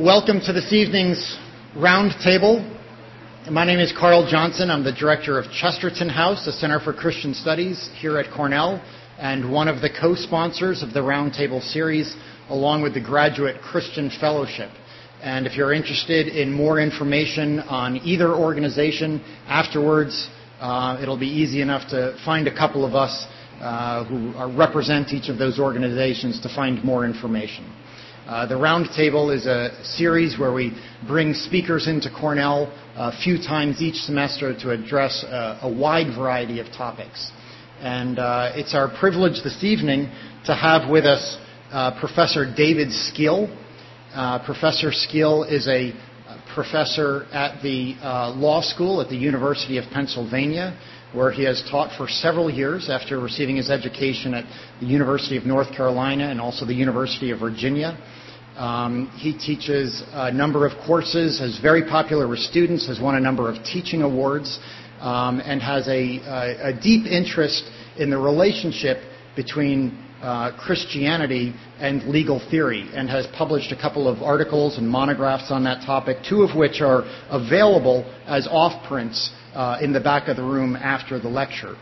Welcome to this evening's round table. My name is Carl Johnson. I'm the director of Chesterton House, the Center for Christian Studies here at Cornell, and one of the co-sponsors of the Roundtable series, along with the Graduate Christian Fellowship. And if you're interested in more information on either organization afterwards, uh, it'll be easy enough to find a couple of us uh, who represent each of those organizations to find more information. Uh, the Roundtable is a series where we bring speakers into Cornell a few times each semester to address a, a wide variety of topics. And uh, it's our privilege this evening to have with us uh, Professor David Skeel. Uh, professor Skeel is a professor at the uh, law school at the University of Pennsylvania, where he has taught for several years after receiving his education at the University of North Carolina and also the University of Virginia. Um, he teaches a number of courses, is very popular with students, has won a number of teaching awards, um, and has a, a, a, deep interest in the relationship between uh, Christianity and legal theory, and has published a couple of articles and monographs on that topic, two of which are available as off prints uh, in the back of the room after the lecture.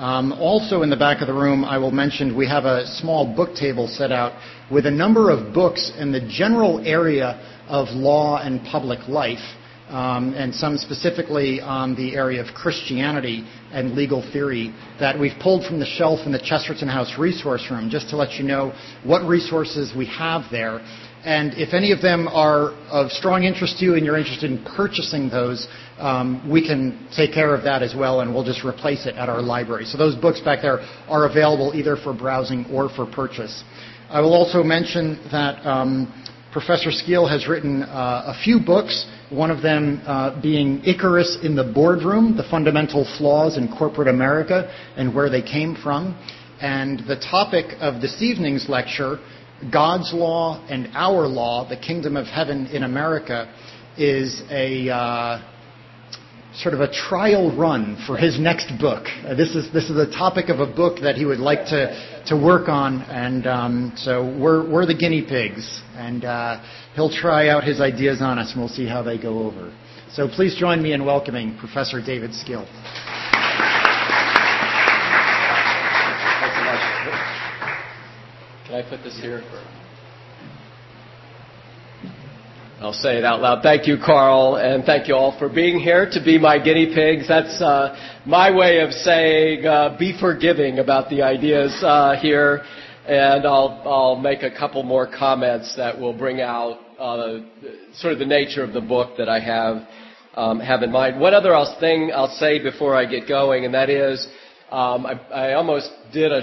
Um, also in the back of the room, I will mention we have a small book table set out with a number of books in the general area of law and public life, um, and some specifically on the area of Christianity and legal theory that we've pulled from the shelf in the Chesterton House resource room, just to let you know what resources we have there. And if any of them are of strong interest to you and you're interested in purchasing those, um, we can take care of that as well, and we'll just replace it at our library. So those books back there are available either for browsing or for purchase. I will also mention that um, Professor Skeel has written uh, a few books, one of them uh, being Icarus in the Boardroom, The Fundamental Flaws in Corporate America and Where They Came From. And the topic of this evening's lecture, God's Law and Our Law, the Kingdom of Heaven in America, is a uh, sort of a trial run for his next book. Uh, this is this is the topic of a book that he would like to to work on, and um, so we're we're the guinea pigs, and uh, he'll try out his ideas on us, and we'll see how they go over. So please join me in welcoming Professor David Skeel. Can I put this here? I'll say it out loud. Thank you, Carl, and thank you all for being here to be my guinea pigs. That's uh, my way of saying uh, be forgiving about the ideas uh, here, and I'll, I'll make a couple more comments that will bring out uh, sort of the nature of the book that I have um, have in mind. One other thing I'll say before I get going, and that is um, I, I almost did a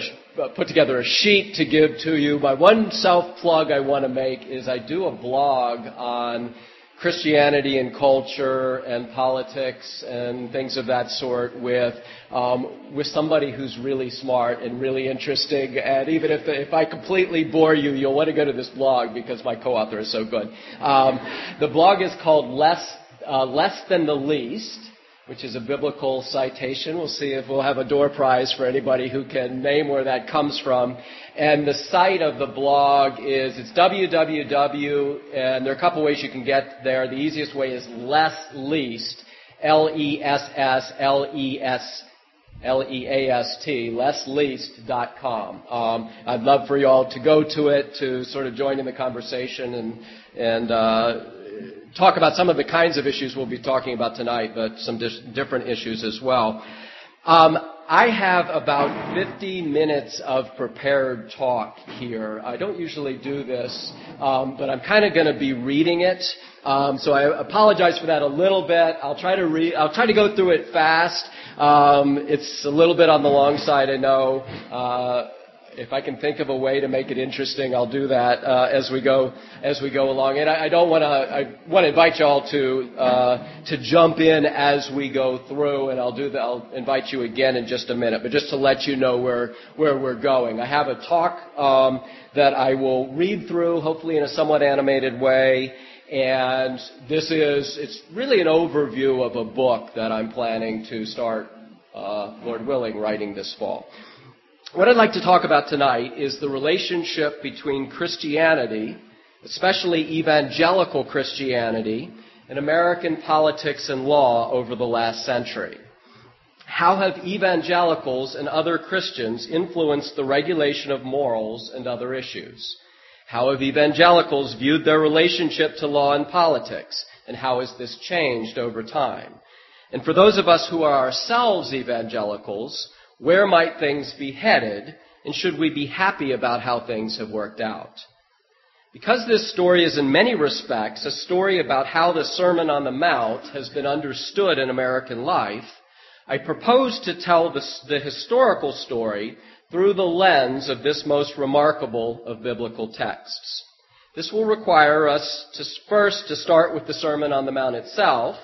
put together a sheet to give to you. My one self plug I want to make is I do a blog on Christianity and culture and politics and things of that sort with um, with somebody who's really smart and really interesting. And even if if I completely bore you, you'll want to go to this blog because my co-author is so good. Um, the blog is called Less uh, Less Than the Least which is a biblical citation. We'll see if we'll have a door prize for anybody who can name where that comes from. And the site of the blog is it's www, and there are a couple ways you can get there. The easiest way is less least, L E S S L E S L E A S T, lessleast.com. Um, I'd love for you all to go to it to sort of join in the conversation and and uh, talk about some of the kinds of issues we'll be talking about tonight, but some dis- different issues as well. Um, I have about 50 minutes of prepared talk here. I don't usually do this, um, but I'm kind of going to be reading it. Um, so I apologize for that a little bit. I'll try to read. I'll try to go through it fast. Um, it's a little bit on the long side, I know. Uh, if I can think of a way to make it interesting, I'll do that uh, as we go as we go along. And I, I don't want to. I want to invite you all to uh, to jump in as we go through, and I'll do that. I'll invite you again in just a minute. But just to let you know where where we're going, I have a talk um, that I will read through, hopefully in a somewhat animated way. And this is, it's really an overview of a book that I'm planning to start, uh, Lord willing, writing this fall. What I'd like to talk about tonight is the relationship between Christianity, especially evangelical Christianity, and American politics and law over the last century. How have evangelicals and other Christians influenced the regulation of morals and other issues? How have evangelicals viewed their relationship to law and politics? And how has this changed over time? And for those of us who are ourselves evangelicals, where might things be headed? And should we be happy about how things have worked out? Because this story is in many respects a story about how the Sermon on the Mount has been understood in American life, I propose to tell the, the historical story through the lens of this most remarkable of biblical texts. This will require us to first to start with the Sermon on the Mount itself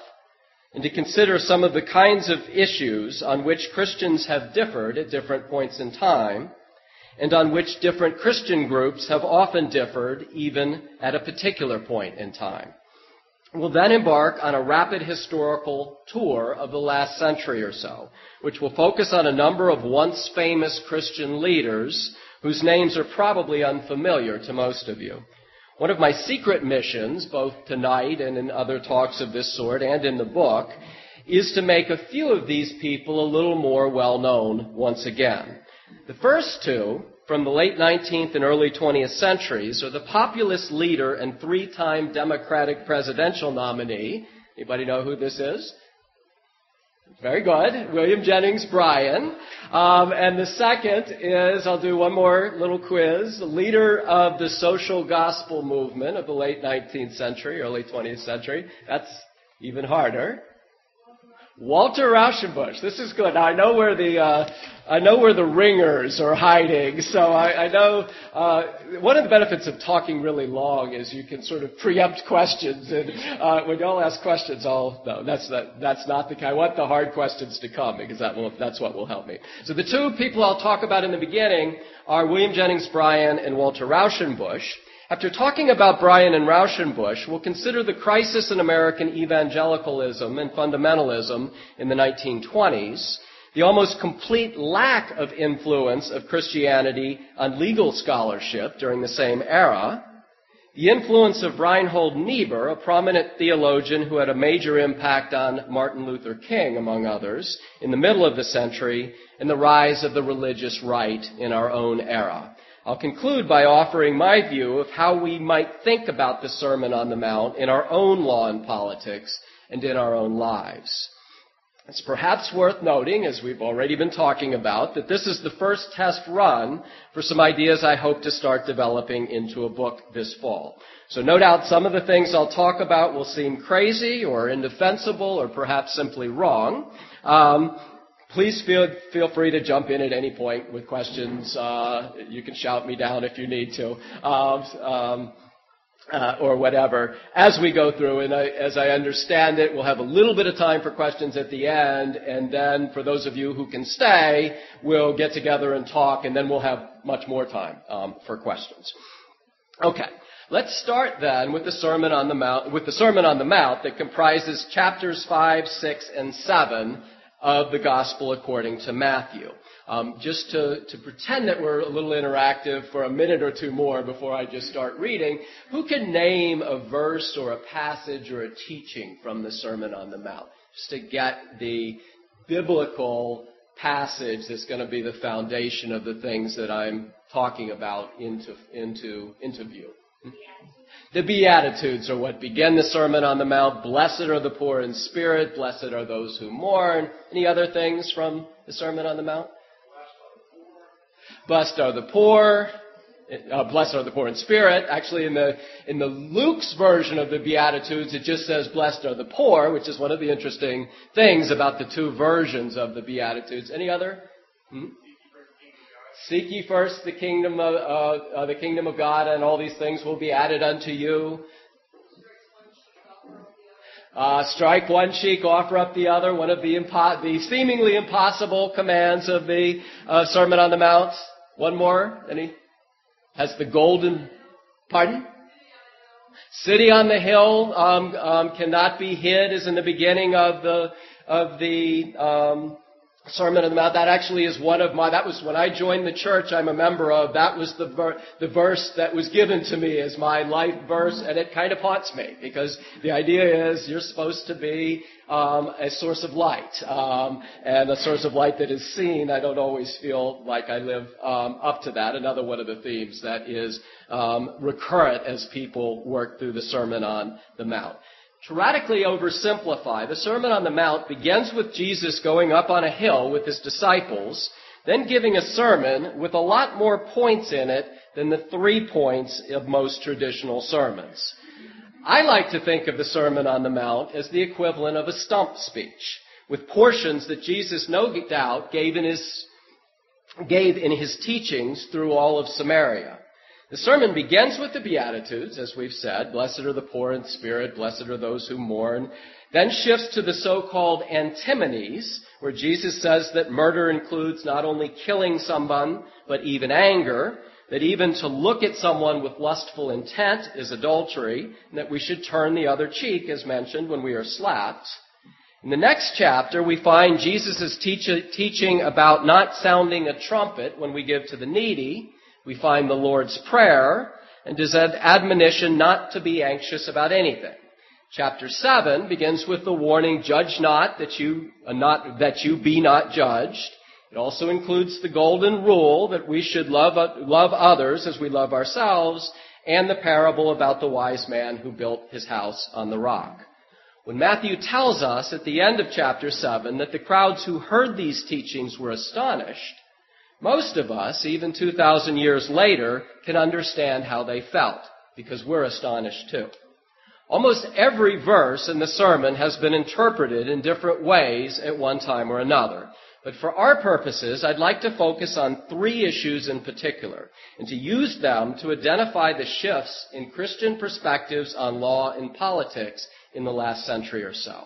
and to consider some of the kinds of issues on which Christians have differed at different points in time and on which different Christian groups have often differed even at a particular point in time. We'll then embark on a rapid historical tour of the last century or so, which will focus on a number of once famous Christian leaders whose names are probably unfamiliar to most of you. One of my secret missions, both tonight and in other talks of this sort and in the book, is to make a few of these people a little more well known once again. The first two from the late 19th and early 20th centuries are the populist leader and three-time Democratic presidential nominee. Anybody know who this is? Very good. William Jennings Bryan. Um, and the second is, I'll do one more little quiz, leader of the social gospel movement of the late 19th century, early 20th century. That's even harder. Walter Rauschenbusch. This is good. I know where the uh, I know where the ringers are hiding. So I, I know uh, one of the benefits of talking really long is you can sort of preempt questions. And uh, when y'all ask questions, I'll no, that's not, that's not the. I want the hard questions to come because that will that's what will help me. So the two people I'll talk about in the beginning are William Jennings Bryan and Walter Rauschenbusch. After talking about Bryan and Rauschenbusch, we'll consider the crisis in American evangelicalism and fundamentalism in the 1920s, the almost complete lack of influence of Christianity on legal scholarship during the same era, the influence of Reinhold Niebuhr, a prominent theologian who had a major impact on Martin Luther King, among others, in the middle of the century, and the rise of the religious right in our own era. I'll conclude by offering my view of how we might think about the Sermon on the Mount in our own law and politics and in our own lives. It's perhaps worth noting, as we've already been talking about, that this is the first test run for some ideas I hope to start developing into a book this fall. So no doubt some of the things I'll talk about will seem crazy or indefensible or perhaps simply wrong. Um, Please feel, feel free to jump in at any point with questions. Uh, you can shout me down if you need to, um, um, uh, or whatever, as we go through. And I, as I understand it, we'll have a little bit of time for questions at the end, and then for those of you who can stay, we'll get together and talk, and then we'll have much more time um, for questions. Okay. Let's start then with the Sermon on the Mount, with the Sermon on the Mount that comprises chapters 5, 6, and 7 of the gospel according to Matthew. Um, just to, to pretend that we're a little interactive for a minute or two more before I just start reading, who can name a verse or a passage or a teaching from the Sermon on the Mount? Just to get the biblical passage that's going to be the foundation of the things that I'm talking about into, into, into view. The Beatitudes are what begin the Sermon on the Mount. Blessed are the poor in spirit. Blessed are those who mourn. Any other things from the Sermon on the Mount? Blessed are the poor. Uh, blessed are the poor in spirit. Actually, in the in the Luke's version of the Beatitudes, it just says "Blessed are the poor," which is one of the interesting things about the two versions of the Beatitudes. Any other? Hmm? Seek ye first the kingdom of, uh, uh, the kingdom of God, and all these things will be added unto you. Uh, strike one cheek, offer up the other. One of the, impo- the seemingly impossible commands of the uh, Sermon on the Mount. One more. Any? Has the golden. Pardon? City on the hill um, um, cannot be hid is in the beginning of the of the um, Sermon on the Mount. That actually is one of my, that was when I joined the church I'm a member of, that was the, ver, the verse that was given to me as my life verse, and it kind of haunts me, because the idea is you're supposed to be um, a source of light, um, and a source of light that is seen. I don't always feel like I live um, up to that. Another one of the themes that is um, recurrent as people work through the Sermon on the Mount. To radically oversimplify, the Sermon on the Mount begins with Jesus going up on a hill with his disciples, then giving a sermon with a lot more points in it than the three points of most traditional sermons. I like to think of the Sermon on the Mount as the equivalent of a stump speech, with portions that Jesus no doubt gave in his, gave in his teachings through all of Samaria. The sermon begins with the Beatitudes, as we've said. Blessed are the poor in spirit, blessed are those who mourn. Then shifts to the so-called antinomies, where Jesus says that murder includes not only killing someone, but even anger, that even to look at someone with lustful intent is adultery, and that we should turn the other cheek, as mentioned, when we are slapped. In the next chapter, we find Jesus' teach- teaching about not sounding a trumpet when we give to the needy, we find the Lord's Prayer and his admonition not to be anxious about anything. Chapter 7 begins with the warning, judge not that you, uh, not, that you be not judged. It also includes the golden rule that we should love, uh, love others as we love ourselves and the parable about the wise man who built his house on the rock. When Matthew tells us at the end of chapter 7 that the crowds who heard these teachings were astonished, most of us, even 2,000 years later, can understand how they felt, because we're astonished too. Almost every verse in the sermon has been interpreted in different ways at one time or another. But for our purposes, I'd like to focus on three issues in particular, and to use them to identify the shifts in Christian perspectives on law and politics in the last century or so.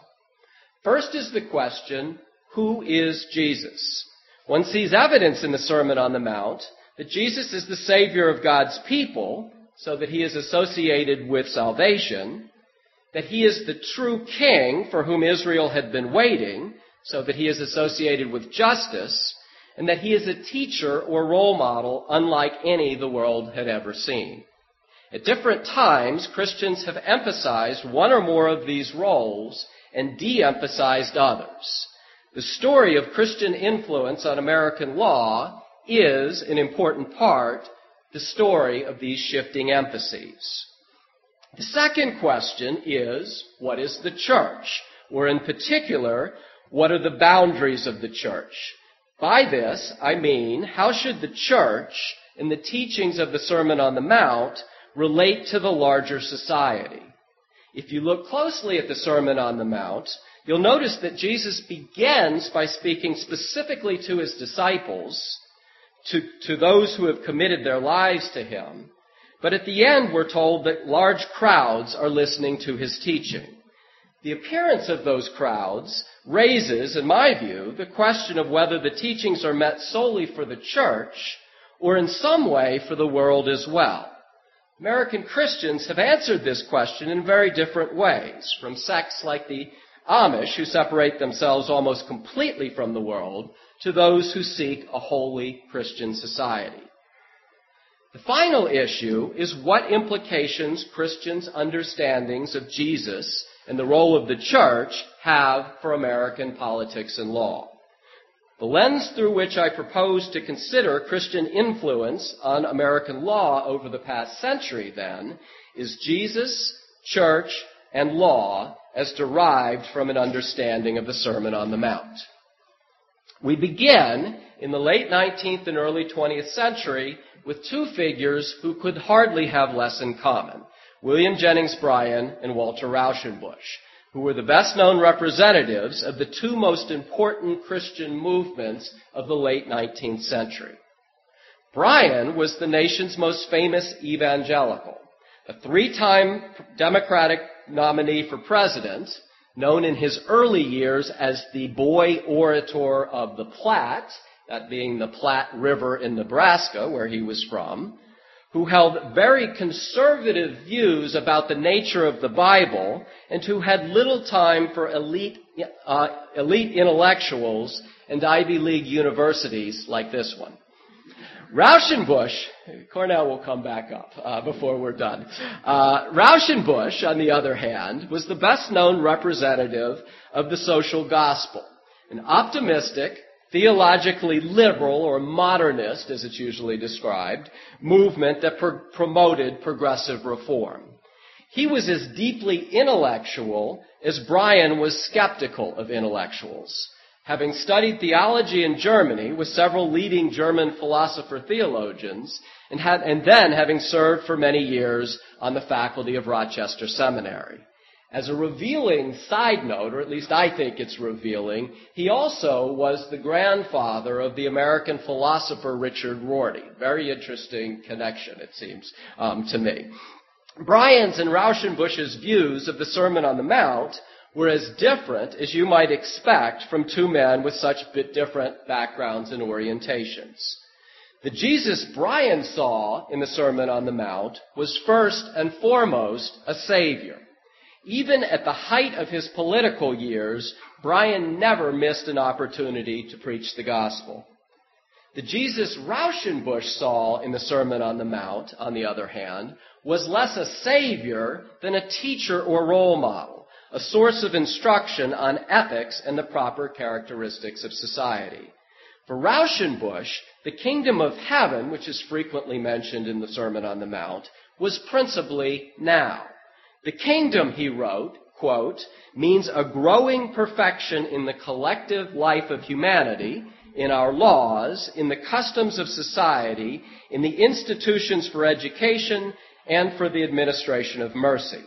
First is the question, who is Jesus? One sees evidence in the Sermon on the Mount that Jesus is the Savior of God's people, so that he is associated with salvation, that he is the true King for whom Israel had been waiting, so that he is associated with justice, and that he is a teacher or role model unlike any the world had ever seen. At different times, Christians have emphasized one or more of these roles and de-emphasized others. The story of Christian influence on American law is, in important part, the story of these shifting emphases. The second question is, what is the church? Or in particular, what are the boundaries of the church? By this, I mean, how should the church, in the teachings of the Sermon on the Mount, relate to the larger society? If you look closely at the Sermon on the Mount, You'll notice that Jesus begins by speaking specifically to his disciples, to, to those who have committed their lives to him. But at the end, we're told that large crowds are listening to his teaching. The appearance of those crowds raises, in my view, the question of whether the teachings are meant solely for the church or in some way for the world as well. American Christians have answered this question in very different ways, from sects like the Amish, who separate themselves almost completely from the world, to those who seek a holy Christian society. The final issue is what implications Christians' understandings of Jesus and the role of the church have for American politics and law. The lens through which I propose to consider Christian influence on American law over the past century, then, is Jesus, church, and law as derived from an understanding of the Sermon on the Mount. We begin in the late 19th and early 20th century with two figures who could hardly have less in common. William Jennings Bryan and Walter Rauschenbusch, who were the best known representatives of the two most important Christian movements of the late 19th century. Bryan was the nation's most famous evangelical, a three-time Democratic nominee for president, known in his early years as the boy orator of the Platte, that being the Platte River in Nebraska, where he was from, who held very conservative views about the nature of the Bible and who had little time for elite, uh, elite intellectuals and Ivy League universities like this one. Rauschenbusch, Cornell will come back up uh, before we're done. Uh, Rauschenbusch, on the other hand, was the best known representative of the social gospel, an optimistic, theologically liberal or modernist, as it's usually described, movement that promoted progressive reform. He was as deeply intellectual as Bryan was skeptical of intellectuals. Having studied theology in Germany with several leading German philosopher theologians, and, had, and then having served for many years on the faculty of Rochester Seminary. As a revealing side note, or at least I think it's revealing, he also was the grandfather of the American philosopher Richard Rorty. Very interesting connection, it seems um, to me. Bryan's and Rauschenbusch's views of the Sermon on the Mount were as different as you might expect from two men with such different backgrounds and orientations. The Jesus Bryan saw in the Sermon on the Mount was first and foremost a Savior. Even at the height of his political years, Bryan never missed an opportunity to preach the gospel. The Jesus Rauschenbusch saw in the Sermon on the Mount, on the other hand, was less a savior than a teacher or role model, a source of instruction on ethics and the proper characteristics of society. For Rauschenbusch, the kingdom of heaven, which is frequently mentioned in the Sermon on the Mount, was principally now. The kingdom, he wrote, quote, means a growing perfection in the collective life of humanity, in our laws, in the customs of society, in the institutions for education, and for the administration of mercy.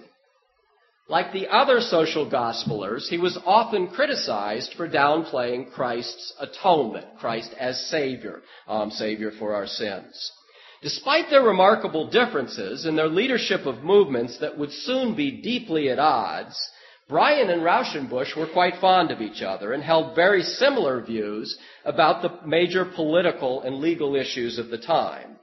Like the other social gospelers, he was often criticized for downplaying Christ's atonement, Christ as Savior, um, Savior for our sins. Despite their remarkable differences in their leadership of movements that would soon be deeply at odds, Bryan and Rauschenbusch were quite fond of each other and held very similar views about the major political and legal issues of the time.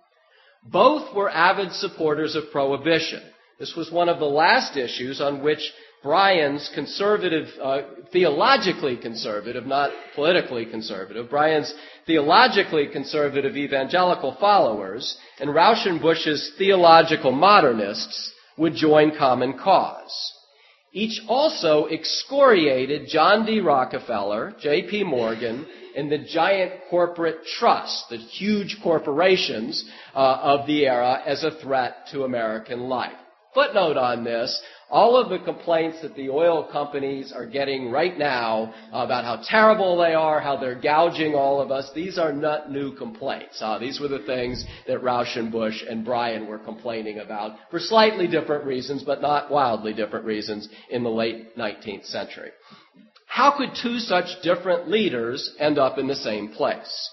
Both were avid supporters of prohibition. This was one of the last issues on which Bryan's conservative, uh, theologically conservative, not politically conservative, Bryan's theologically conservative evangelical followers and Rauschenbusch's theological modernists would join common cause. Each also excoriated John D. Rockefeller, J.P. Morgan, and the giant corporate trusts, the huge corporations uh, of the era, as a threat to American life. Footnote on this, all of the complaints that the oil companies are getting right now about how terrible they are, how they're gouging all of us, these are not new complaints. Uh, these were the things that Rauschenbusch and Bryan were complaining about for slightly different reasons, but not wildly different reasons in the late 19th century. How could two such different leaders end up in the same place?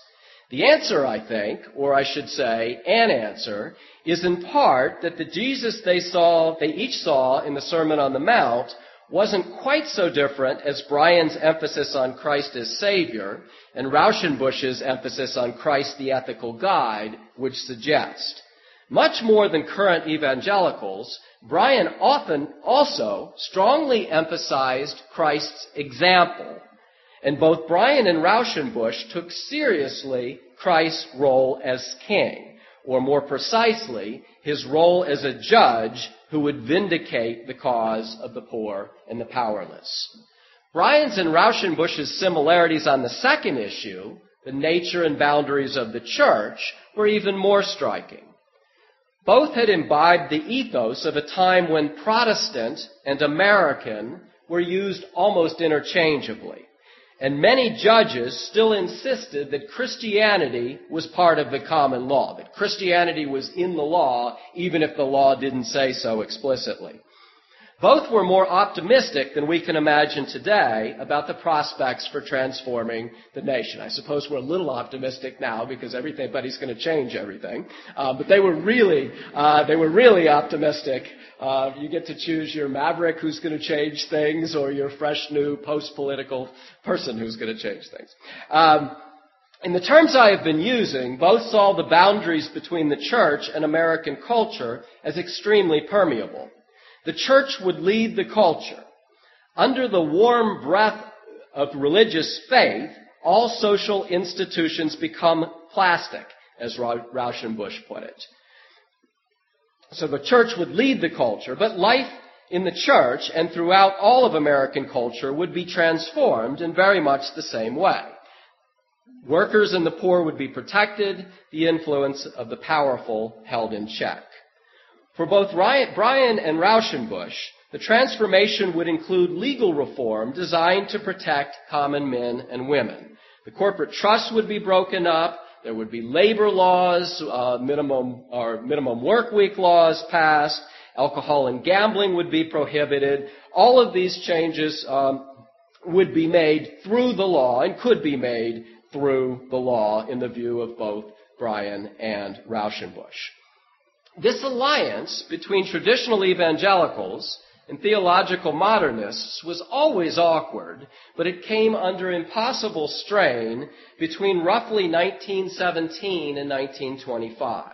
The answer, I think, or I should say, an answer, is in part that the Jesus they saw, they each saw in the Sermon on the Mount wasn't quite so different as Bryan's emphasis on Christ as Savior and Rauschenbusch's emphasis on Christ the ethical guide would suggest. Much more than current evangelicals, Bryan often also strongly emphasized Christ's example and both Bryan and Rauschenbusch took seriously Christ's role as king, or more precisely, his role as a judge who would vindicate the cause of the poor and the powerless. Bryan's and Rauschenbusch's similarities on the second issue, the nature and boundaries of the church, were even more striking. Both had imbibed the ethos of a time when Protestant and American were used almost interchangeably. And many judges still insisted that Christianity was part of the common law, that Christianity was in the law, even if the law didn't say so explicitly. Both were more optimistic than we can imagine today about the prospects for transforming the nation. I suppose we're a little optimistic now because everybody's going to change everything. Uh, but they were really, uh, they were really optimistic. Uh, you get to choose your maverick who's going to change things or your fresh new post-political person who's going to change things. Um, in the terms I have been using, both saw the boundaries between the church and American culture as extremely permeable. The church would lead the culture. Under the warm breath of religious faith, all social institutions become plastic, as Rauschenbusch put it. So the church would lead the culture, but life in the church and throughout all of American culture would be transformed in very much the same way. Workers and the poor would be protected, the influence of the powerful held in check. For both Bryan and Rauschenbusch, the transformation would include legal reform designed to protect common men and women. The corporate trust would be broken up. There would be labor laws, uh, minimum or minimum work week laws passed. Alcohol and gambling would be prohibited. All of these changes um, would be made through the law and could be made through the law in the view of both Bryan and Rauschenbusch. This alliance between traditional evangelicals and theological modernists was always awkward, but it came under impossible strain between roughly 1917 and 1925.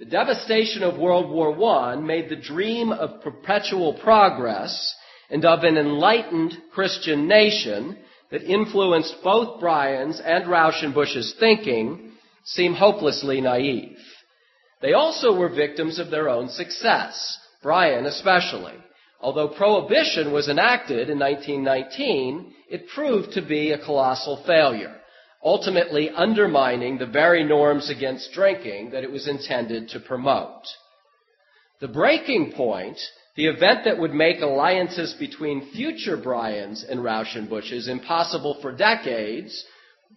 The devastation of World War I made the dream of perpetual progress and of an enlightened Christian nation that influenced both Bryan's and Rauschenbusch's thinking seem hopelessly naive. They also were victims of their own success, Bryan especially. Although prohibition was enacted in 1919, it proved to be a colossal failure, ultimately undermining the very norms against drinking that it was intended to promote. The breaking point, the event that would make alliances between future Bryans and Rauschenbusches impossible for decades,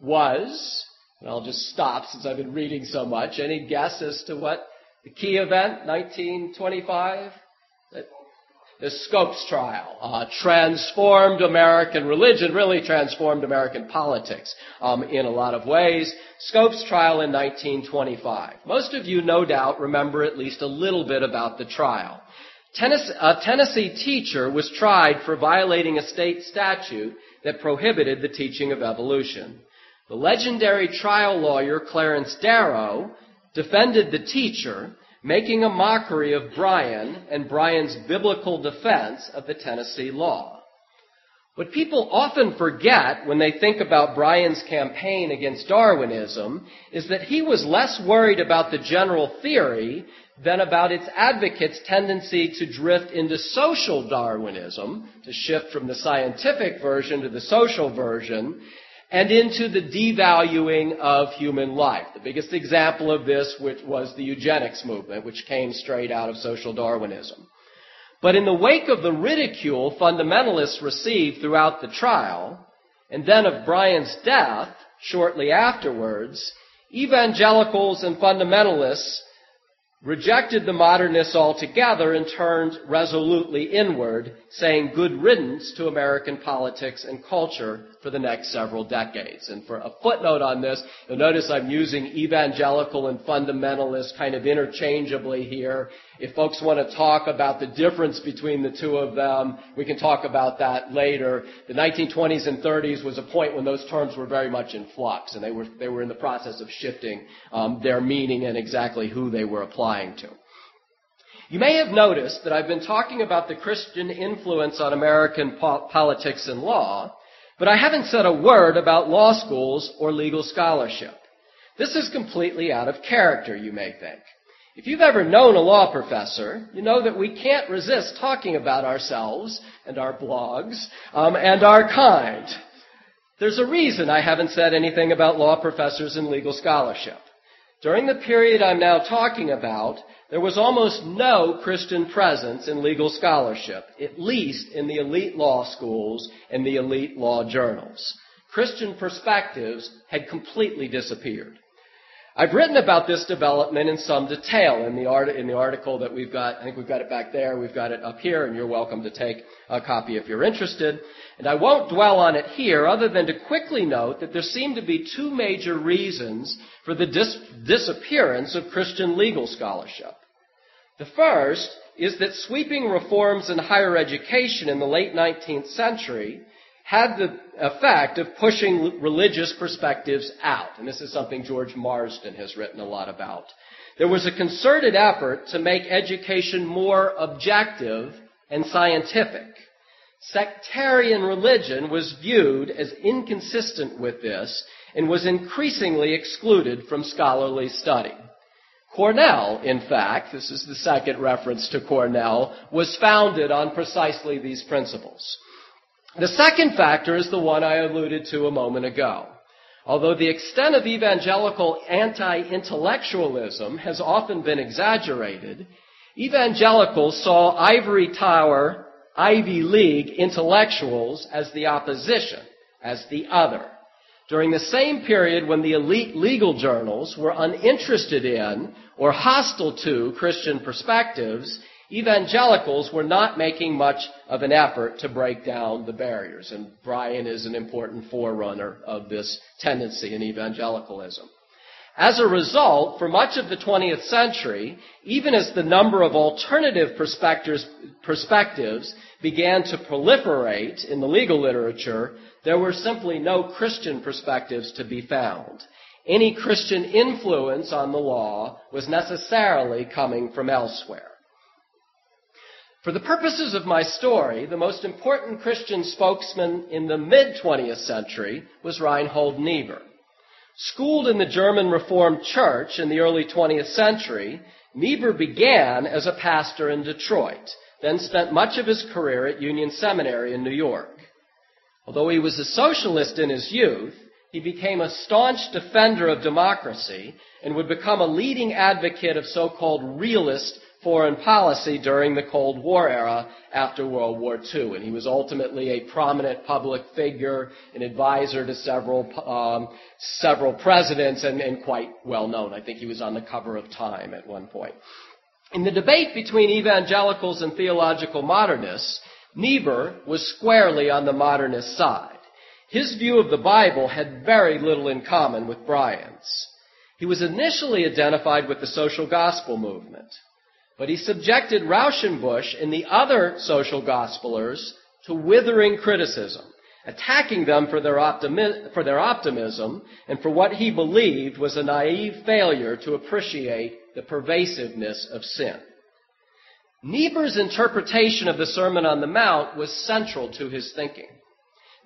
was and I'll just stop since I've been reading so much. Any guess as to what the key event, 1925? The Scopes trial uh, transformed American religion, really transformed American politics um, in a lot of ways. Scopes trial in 1925. Most of you, no doubt, remember at least a little bit about the trial. Tennessee, a Tennessee teacher was tried for violating a state statute that prohibited the teaching of evolution. The legendary trial lawyer Clarence Darrow defended the teacher, making a mockery of Bryan and Bryan's biblical defense of the Tennessee law. What people often forget when they think about Bryan's campaign against Darwinism is that he was less worried about the general theory than about its advocates' tendency to drift into social Darwinism, to shift from the scientific version to the social version, and into the devaluing of human life. The biggest example of this which was the eugenics movement, which came straight out of social Darwinism. But in the wake of the ridicule fundamentalists received throughout the trial, and then of Bryan's death shortly afterwards, evangelicals and fundamentalists rejected the modernists altogether and turned resolutely inward, saying good riddance to American politics and culture for the next several decades. And for a footnote on this, you'll notice I'm using evangelical and fundamentalist kind of interchangeably here. If folks want to talk about the difference between the two of them, we can talk about that later. The 1920s and 30s was a point when those terms were very much in flux, and they were, they were in the process of shifting um, their meaning and exactly who they were applying to. You may have noticed that I've been talking about the Christian influence on American po- politics and law, but I haven't said a word about law schools or legal scholarship. This is completely out of character, you may think. If you've ever known a law professor, you know that we can't resist talking about ourselves and our blogs um, and our kind. There's a reason I haven't said anything about law professors and legal scholarship. During the period I'm now talking about, there was almost no Christian presence in legal scholarship, at least in the elite law schools and the elite law journals. Christian perspectives had completely disappeared. I've written about this development in some detail in the, art, in the article that we've got. I think we've got it back there. We've got it up here, and you're welcome to take a copy if you're interested. And I won't dwell on it here, other than to quickly note that there seem to be two major reasons for the dis- disappearance of Christian legal scholarship. The first is that sweeping reforms in higher education in the late 19th century had the effect of pushing religious perspectives out. And this is something George Marsden has written a lot about. There was a concerted effort to make education more objective and scientific. Sectarian religion was viewed as inconsistent with this and was increasingly excluded from scholarly study. Cornell, in fact, this is the second reference to Cornell, was founded on precisely these principles. The second factor is the one I alluded to a moment ago. Although the extent of evangelical anti-intellectualism has often been exaggerated, evangelicals saw ivory tower, Ivy League intellectuals as the opposition, as the other. During the same period when the elite legal journals were uninterested in or hostile to Christian perspectives, evangelicals were not making much of an effort to break down the barriers. And Bryan is an important forerunner of this tendency in evangelicalism. As a result, for much of the 20th century, even as the number of alternative perspectives began to proliferate in the legal literature, there were simply no Christian perspectives to be found. Any Christian influence on the law was necessarily coming from elsewhere. For the purposes of my story, the most important Christian spokesman in the mid 20th century was Reinhold Niebuhr. Schooled in the German Reformed Church in the early 20th century, Niebuhr began as a pastor in Detroit, then spent much of his career at Union Seminary in New York. Although he was a socialist in his youth, he became a staunch defender of democracy and would become a leading advocate of so-called realist foreign policy during the Cold War era after World War II. And he was ultimately a prominent public figure, an advisor to several, um, several presidents, and, and quite well known. I think he was on the cover of Time at one point. In the debate between evangelicals and theological modernists, Niebuhr was squarely on the modernist side. His view of the Bible had very little in common with Bryan's. He was initially identified with the social gospel movement. But he subjected Rauschenbusch and the other social gospelers to withering criticism, attacking them for their, optimi- for their optimism and for what he believed was a naive failure to appreciate the pervasiveness of sin. Niebuhr's interpretation of the Sermon on the Mount was central to his thinking.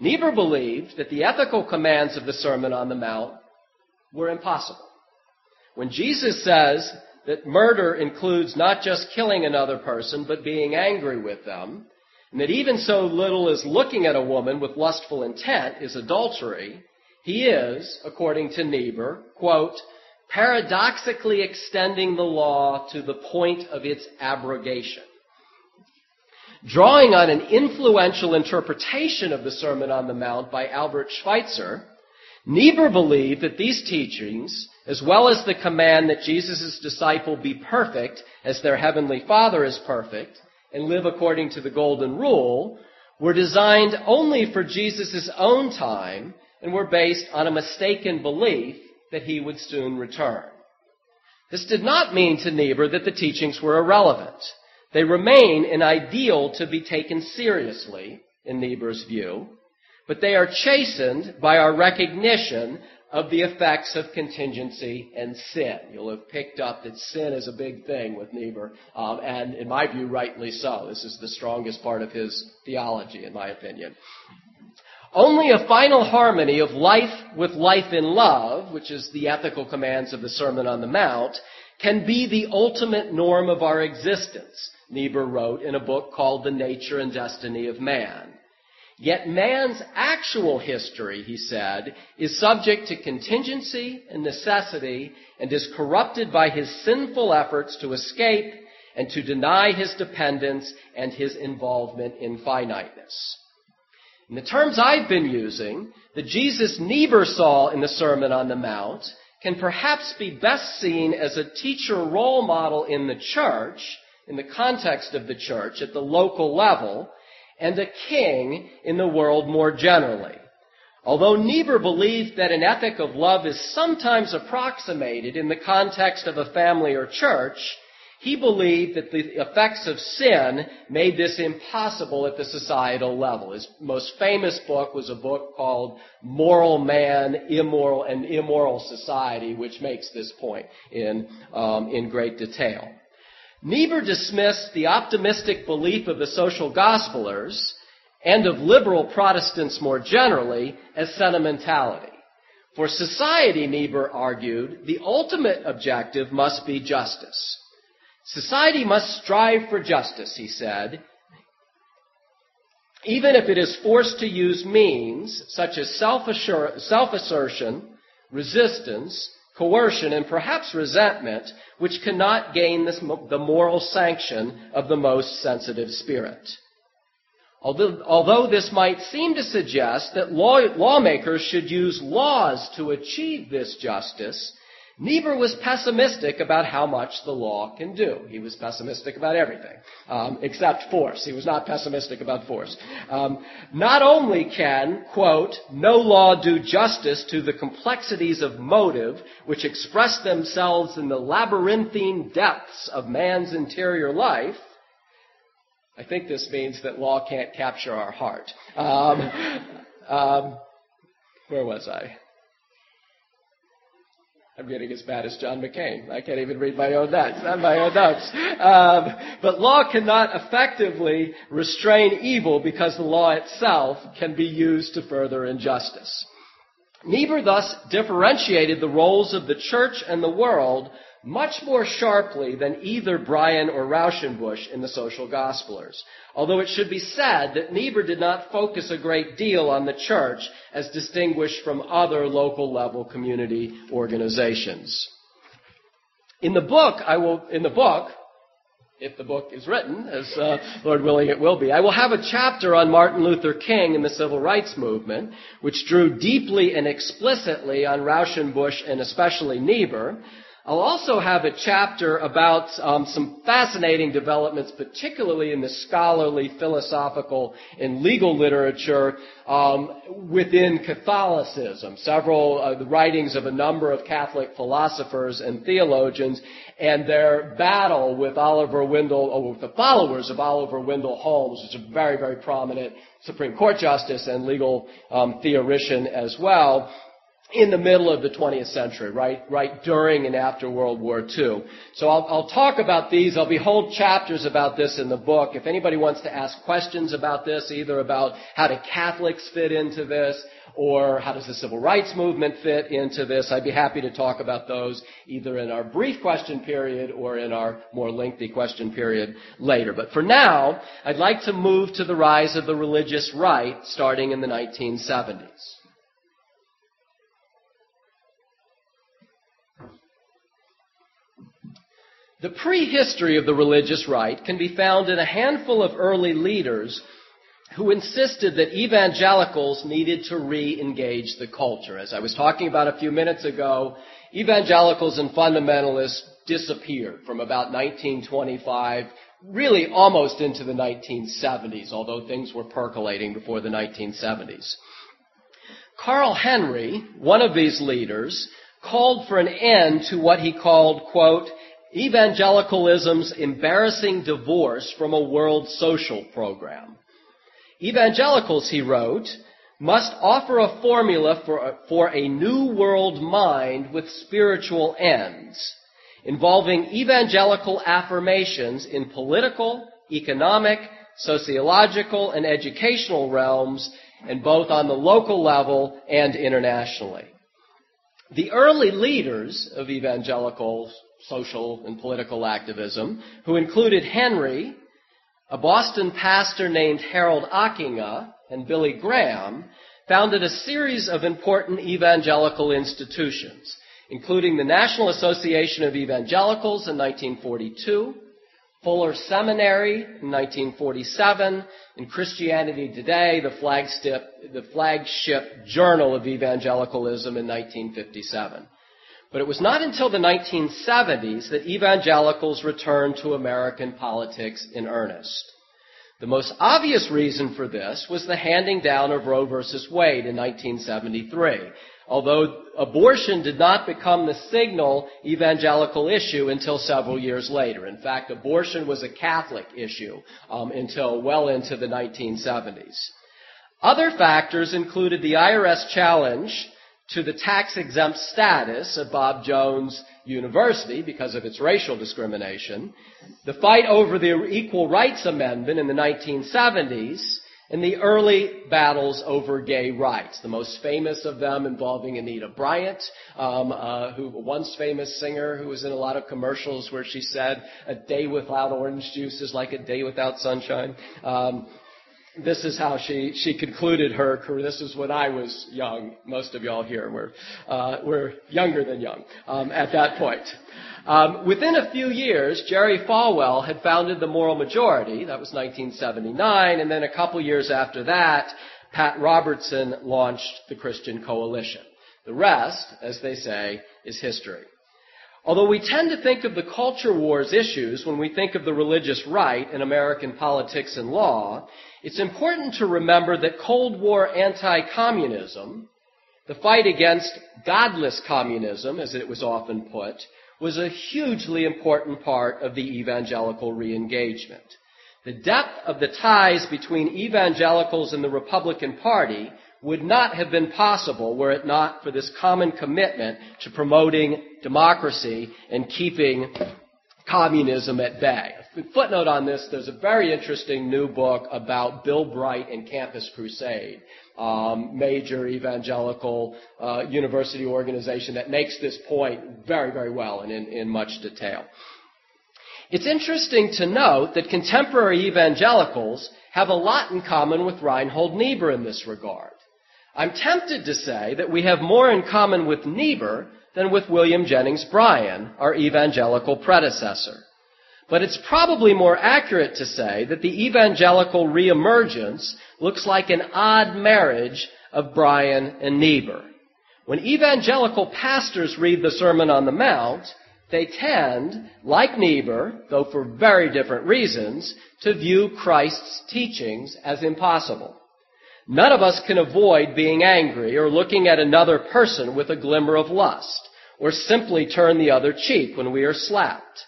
Niebuhr believed that the ethical commands of the Sermon on the Mount were impossible. When Jesus says, that murder includes not just killing another person, but being angry with them, and that even so little as looking at a woman with lustful intent is adultery, he is, according to Niebuhr, quote, paradoxically extending the law to the point of its abrogation. Drawing on an influential interpretation of the Sermon on the Mount by Albert Schweitzer, Niebuhr believed that these teachings as well as the command that Jesus' disciple be perfect as their heavenly Father is perfect and live according to the golden rule, were designed only for Jesus' own time and were based on a mistaken belief that he would soon return. This did not mean to Niebuhr that the teachings were irrelevant. They remain an ideal to be taken seriously, in Niebuhr's view, but they are chastened by our recognition of the effects of contingency and sin. You'll have picked up that sin is a big thing with Niebuhr, um, and in my view, rightly so. This is the strongest part of his theology, in my opinion. Only a final harmony of life with life in love, which is the ethical commands of the Sermon on the Mount, can be the ultimate norm of our existence, Niebuhr wrote in a book called The Nature and Destiny of Man. Yet man's actual history, he said, is subject to contingency and necessity and is corrupted by his sinful efforts to escape and to deny his dependence and his involvement in finiteness. In the terms I've been using, the Jesus Niebuhr saw in the Sermon on the Mount can perhaps be best seen as a teacher role model in the church, in the context of the church, at the local level, and a king in the world more generally. Although Niebuhr believed that an ethic of love is sometimes approximated in the context of a family or church, he believed that the effects of sin made this impossible at the societal level. His most famous book was a book called Moral Man, Immoral and Immoral Society, which makes this point in, um, in great detail. Niebuhr dismissed the optimistic belief of the social gospelers and of liberal Protestants more generally as sentimentality. For society, Niebuhr argued, the ultimate objective must be justice. Society must strive for justice, he said, even if it is forced to use means such as self-assertion, resistance, coercion, and perhaps resentment, which cannot gain this, the moral sanction of the most sensitive spirit. Although, although, this might seem to suggest that law, lawmakers should use laws to achieve this justice, Niebuhr was pessimistic about how much the law can do. He was pessimistic about everything, um, except force. He was not pessimistic about force. Um, not only can, quote, no law do justice to the complexities of motive which express themselves in the labyrinthine depths of man's interior life, I think this means that law can't capture our heart. Um, um where was I? I'm getting as bad as John McCain. I can't even read my own notes. Not my own notes. Um, but law cannot effectively restrain evil because the law itself can be used to further injustice. Niebuhr thus differentiated the roles of the church and the world much more sharply than either Bryan or Rauschenbusch in the Social Gospelers. Although it should be said that Niebuhr did not focus a great deal on the church as distinguished from other local level community organizations. In the book, I will, in the book, if the book is written, as uh, Lord willing it will be. I will have a chapter on Martin Luther King and the civil rights movement, which drew deeply and explicitly on Rauschenbusch and especially Niebuhr, I'll also have a chapter about um, some fascinating developments, particularly in the scholarly, philosophical, and legal literature um, within Catholicism. Several uh, the writings of a number of Catholic philosophers and theologians, and their battle with Oliver Wendell, or with the followers of Oliver Wendell Holmes, is a very, very prominent Supreme Court justice and legal um, as well in the middle of the 20th century, right, right during and after World War II. So I'll, I'll, talk about these. I'll be whole chapters about this in the book. If anybody wants to ask questions about this, either about how do Catholics fit into this, or how does the civil rights movement fit into this, I'd be happy to talk about those either in our brief question period or in our more lengthy question period later. But for now, I'd like to move to the rise of the religious right starting in the 1970s. The prehistory of the religious right can be found in a handful of early leaders who insisted that evangelicals needed to re-engage the culture. As I was talking about a few minutes ago, evangelicals and fundamentalists disappeared from about 1925 really almost into the 1970s, although things were percolating before the 1970s. Carl Henry, one of these leaders, called for an end to what he called, quote, evangelicalism's embarrassing divorce from a world social program. Evangelicals, he wrote, must offer a formula for a, for a new world mind with spiritual ends, involving evangelical affirmations in political, economic, sociological, and educational realms, and both on the local level and internationally. The early leaders of evangelical social and political activism, who included Henry, a Boston pastor named Harold Ockenga, and Billy Graham, founded a series of important evangelical institutions, including the National Association of Evangelicals in 1942, Fuller Seminary in 1947, and Christianity Today, the flagship, the flagship journal of evangelicalism in 1957. But it was not until the 1970s that evangelicals returned to American politics in earnest. The most obvious reason for this was the handing down of Roe v. Wade in 1973. Although abortion did not become the signal evangelical issue until several years later. In fact, abortion was a Catholic issue um, until well into the 1970s. Other factors included the IRS challenge to the tax exempt status of Bob Jones University because of its racial discrimination, the fight over the Equal Rights Amendment in the 1970s, and the early battles over gay rights, the most famous of them involving Anita Bryant, um, uh, who once famous singer who was in a lot of commercials where she said, "A day without orange juice is like a day without sunshine." Um, this is how she, she concluded her career. This is when I was young. Most of y'all here were, uh, were younger than young um, at that point. Um, within a few years, Jerry Falwell had founded the Moral Majority. That was 1979. And then a couple years after that, Pat Robertson launched the Christian Coalition. The rest, as they say, is history. Although we tend to think of the culture wars issues when we think of the religious right in American politics and law, it's important to remember that Cold War anti-communism, the fight against godless communism, as it was often put, was a hugely important part of the evangelical re-engagement. The depth of the ties between evangelicals and the Republican Party would not have been possible were it not for this common commitment to promoting democracy and keeping communism at bay. Footnote on this, there's a very interesting new book about Bill Bright and Campus Crusade, um, major evangelical uh, university organization that makes this point very, very well and in, in much detail. It's interesting to note that contemporary evangelicals have a lot in common with Reinhold Niebuhr in this regard. I'm tempted to say that we have more in common with Niebuhr than with William Jennings Bryan, our evangelical predecessor. But it's probably more accurate to say that the evangelical reemergence looks like an odd marriage of Bryan and Niebuhr. When evangelical pastors read the Sermon on the Mount, they tend, like Niebuhr, though for very different reasons, to view Christ's teachings as impossible. None of us can avoid being angry or looking at another person with a glimmer of lust, or simply turn the other cheek when we are slapped.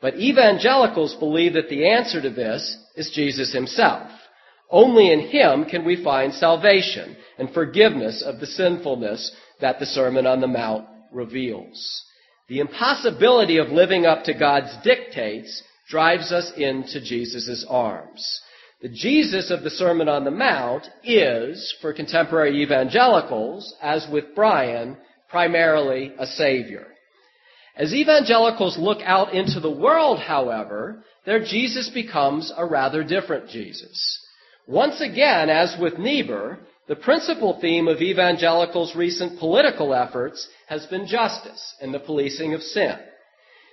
But evangelicals believe that the answer to this is Jesus himself. Only in him can we find salvation and forgiveness of the sinfulness that the Sermon on the Mount reveals. The impossibility of living up to God's dictates drives us into Jesus' arms. The Jesus of the Sermon on the Mount is, for contemporary evangelicals, as with Bryan, primarily a savior. As evangelicals look out into the world, however, their Jesus becomes a rather different Jesus. Once again, as with Niebuhr, the principal theme of evangelicals' recent political efforts has been justice and the policing of sin.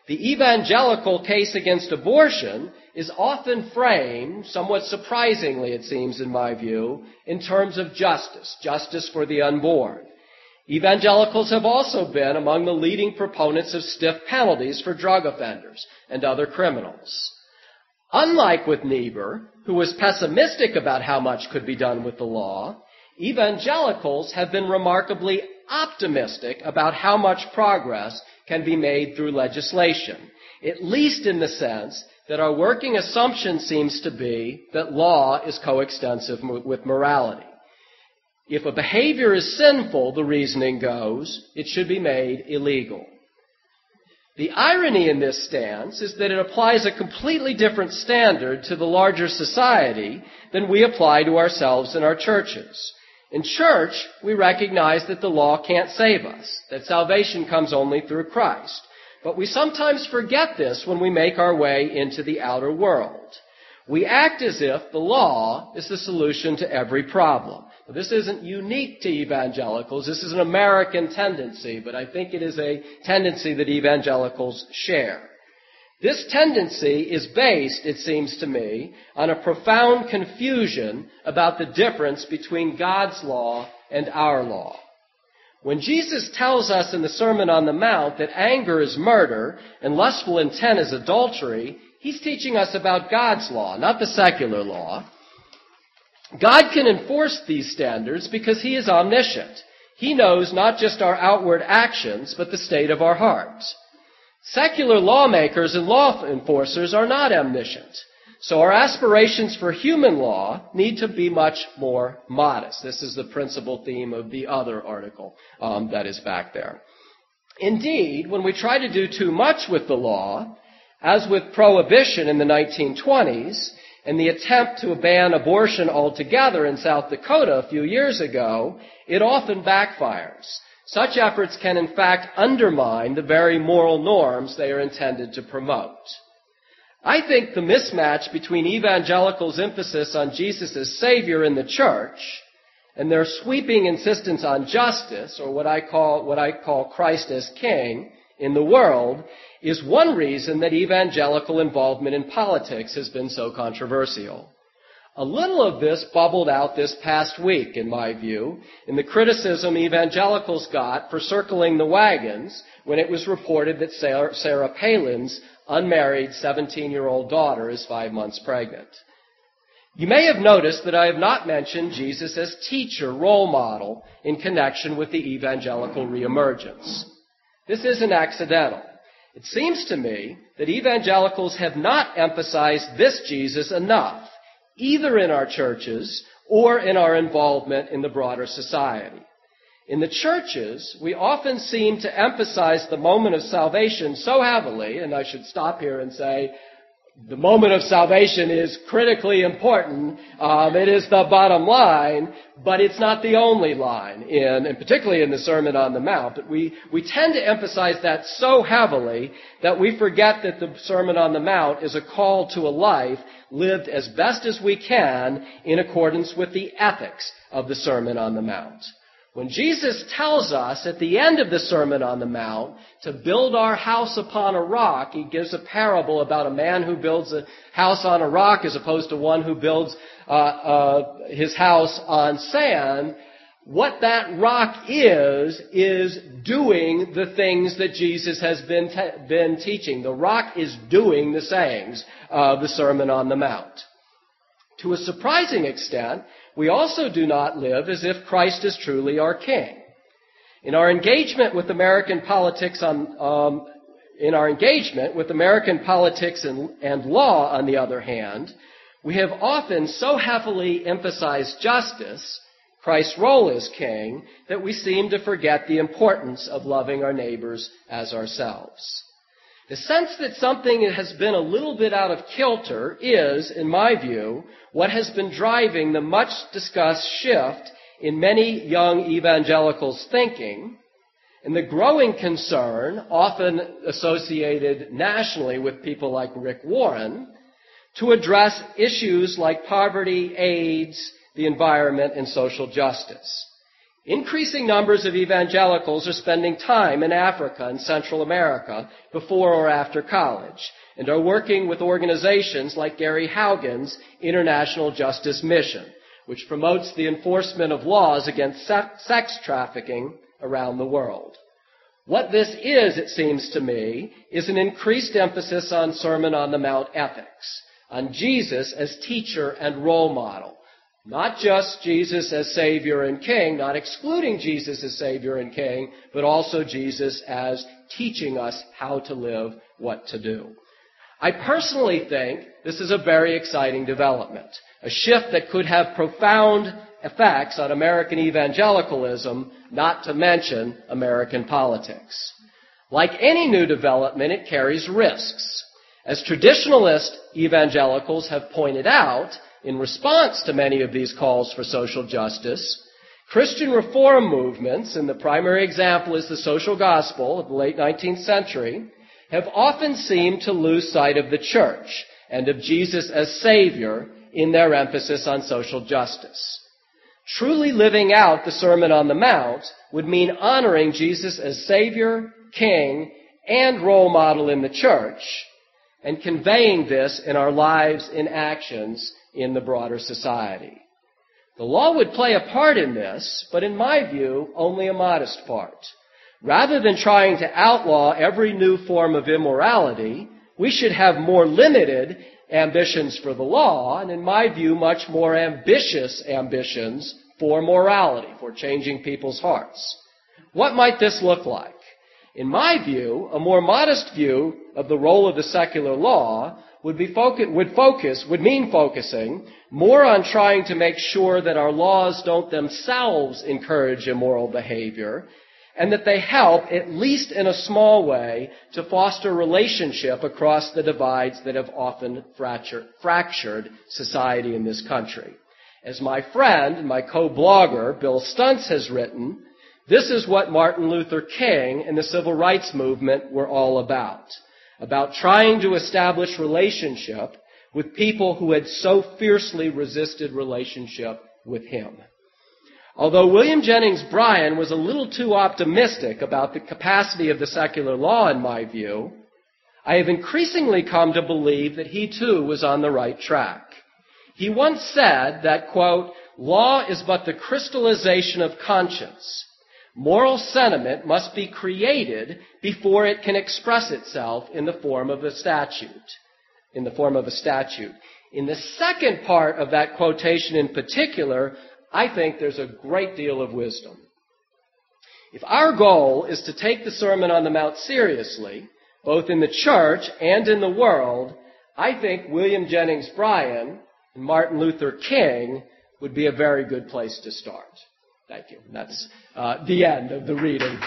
The evangelical case against abortion is often framed, somewhat surprisingly it seems in my view, in terms of justice, justice for the unborn. Evangelicals have also been among the leading proponents of stiff penalties for drug offenders and other criminals. Unlike with Niebuhr, who was pessimistic about how much could be done with the law, evangelicals have been remarkably optimistic about how much progress can be made through legislation, at least in the sense that our working assumption seems to be that law is coextensive with morality. If a behavior is sinful, the reasoning goes, it should be made illegal. The irony in this stance is that it applies a completely different standard to the larger society than we apply to ourselves in our churches. In church, we recognize that the law can't save us, that salvation comes only through Christ. But we sometimes forget this when we make our way into the outer world. We act as if the law is the solution to every problem. This isn't unique to evangelicals. This is an American tendency, but I think it is a tendency that evangelicals share. This tendency is based, it seems to me, on a profound confusion about the difference between God's law and our law. When Jesus tells us in the Sermon on the Mount that anger is murder and lustful intent is adultery, he's teaching us about God's law, not the secular law. God can enforce these standards because he is omniscient. He knows not just our outward actions, but the state of our hearts. Secular lawmakers and law enforcers are not omniscient. So our aspirations for human law need to be much more modest. This is the principal theme of the other article um, that is back there. Indeed, when we try to do too much with the law, as with prohibition in the 1920s, and the attempt to ban abortion altogether in South Dakota a few years ago, it often backfires. Such efforts can in fact undermine the very moral norms they are intended to promote. I think the mismatch between evangelicals' emphasis on Jesus as Savior in the church and their sweeping insistence on justice, or what I call, what I call Christ as King, in the world, is one reason that evangelical involvement in politics has been so controversial. A little of this bubbled out this past week, in my view, in the criticism evangelicals got for circling the wagons when it was reported that Sarah Palin's unmarried 17 year old daughter is five months pregnant. You may have noticed that I have not mentioned Jesus as teacher, role model, in connection with the evangelical reemergence. This isn't accidental. It seems to me that evangelicals have not emphasized this Jesus enough, either in our churches or in our involvement in the broader society. In the churches, we often seem to emphasize the moment of salvation so heavily, and I should stop here and say, the moment of salvation is critically important. Um, it is the bottom line, but it's not the only line in, and particularly in the Sermon on the Mount. But we, we tend to emphasize that so heavily that we forget that the Sermon on the Mount is a call to a life lived as best as we can in accordance with the ethics of the Sermon on the Mount. When Jesus tells us at the end of the Sermon on the Mount to build our house upon a rock, he gives a parable about a man who builds a house on a rock as opposed to one who builds uh, uh, his house on sand. What that rock is, is doing the things that Jesus has been, te- been teaching. The rock is doing the sayings of the Sermon on the Mount. To a surprising extent, we also do not live as if Christ is truly our King. In our engagement with American politics on, um, in our engagement with American politics and, and law, on the other hand, we have often so heavily emphasized justice, Christ's role as king, that we seem to forget the importance of loving our neighbors as ourselves. The sense that something has been a little bit out of kilter is, in my view, what has been driving the much discussed shift in many young evangelicals' thinking and the growing concern, often associated nationally with people like Rick Warren, to address issues like poverty, AIDS, the environment, and social justice. Increasing numbers of evangelicals are spending time in Africa and Central America before or after college and are working with organizations like Gary Haugen's International Justice Mission, which promotes the enforcement of laws against sex trafficking around the world. What this is, it seems to me, is an increased emphasis on Sermon on the Mount ethics, on Jesus as teacher and role model, not just Jesus as Savior and King, not excluding Jesus as Savior and King, but also Jesus as teaching us how to live, what to do. I personally think this is a very exciting development, a shift that could have profound effects on American evangelicalism, not to mention American politics. Like any new development, it carries risks. As traditionalist evangelicals have pointed out, in response to many of these calls for social justice, Christian reform movements, and the primary example is the social gospel of the late 19th century, have often seemed to lose sight of the church and of Jesus as Savior in their emphasis on social justice. Truly living out the Sermon on the Mount would mean honoring Jesus as Savior, King, and role model in the church, and conveying this in our lives in actions in the broader society. The law would play a part in this, but in my view, only a modest part. Rather than trying to outlaw every new form of immorality, we should have more limited ambitions for the law, and in my view, much more ambitious ambitions for morality, for changing people's hearts. What might this look like? In my view, a more modest view of the role of the secular law would, be focus, would focus, would mean focusing more on trying to make sure that our laws don't themselves encourage immoral behavior and that they help, at least in a small way, to foster relationship across the divides that have often fractured society in this country. As my friend and my co-blogger, Bill Stuntz, has written, this is what Martin Luther King and the civil rights movement were all about. About trying to establish relationship with people who had so fiercely resisted relationship with him. Although William Jennings Bryan was a little too optimistic about the capacity of the secular law, in my view, I have increasingly come to believe that he too was on the right track. He once said that, quote, law is but the crystallization of conscience. Moral sentiment must be created before it can express itself in the form of a statute. In the form of a statute. In the second part of that quotation in particular, I think there's a great deal of wisdom. If our goal is to take the Sermon on the Mount seriously, both in the church and in the world, I think William Jennings Bryan and Martin Luther King would be a very good place to start. Thank you. And That's uh, the end of the reading.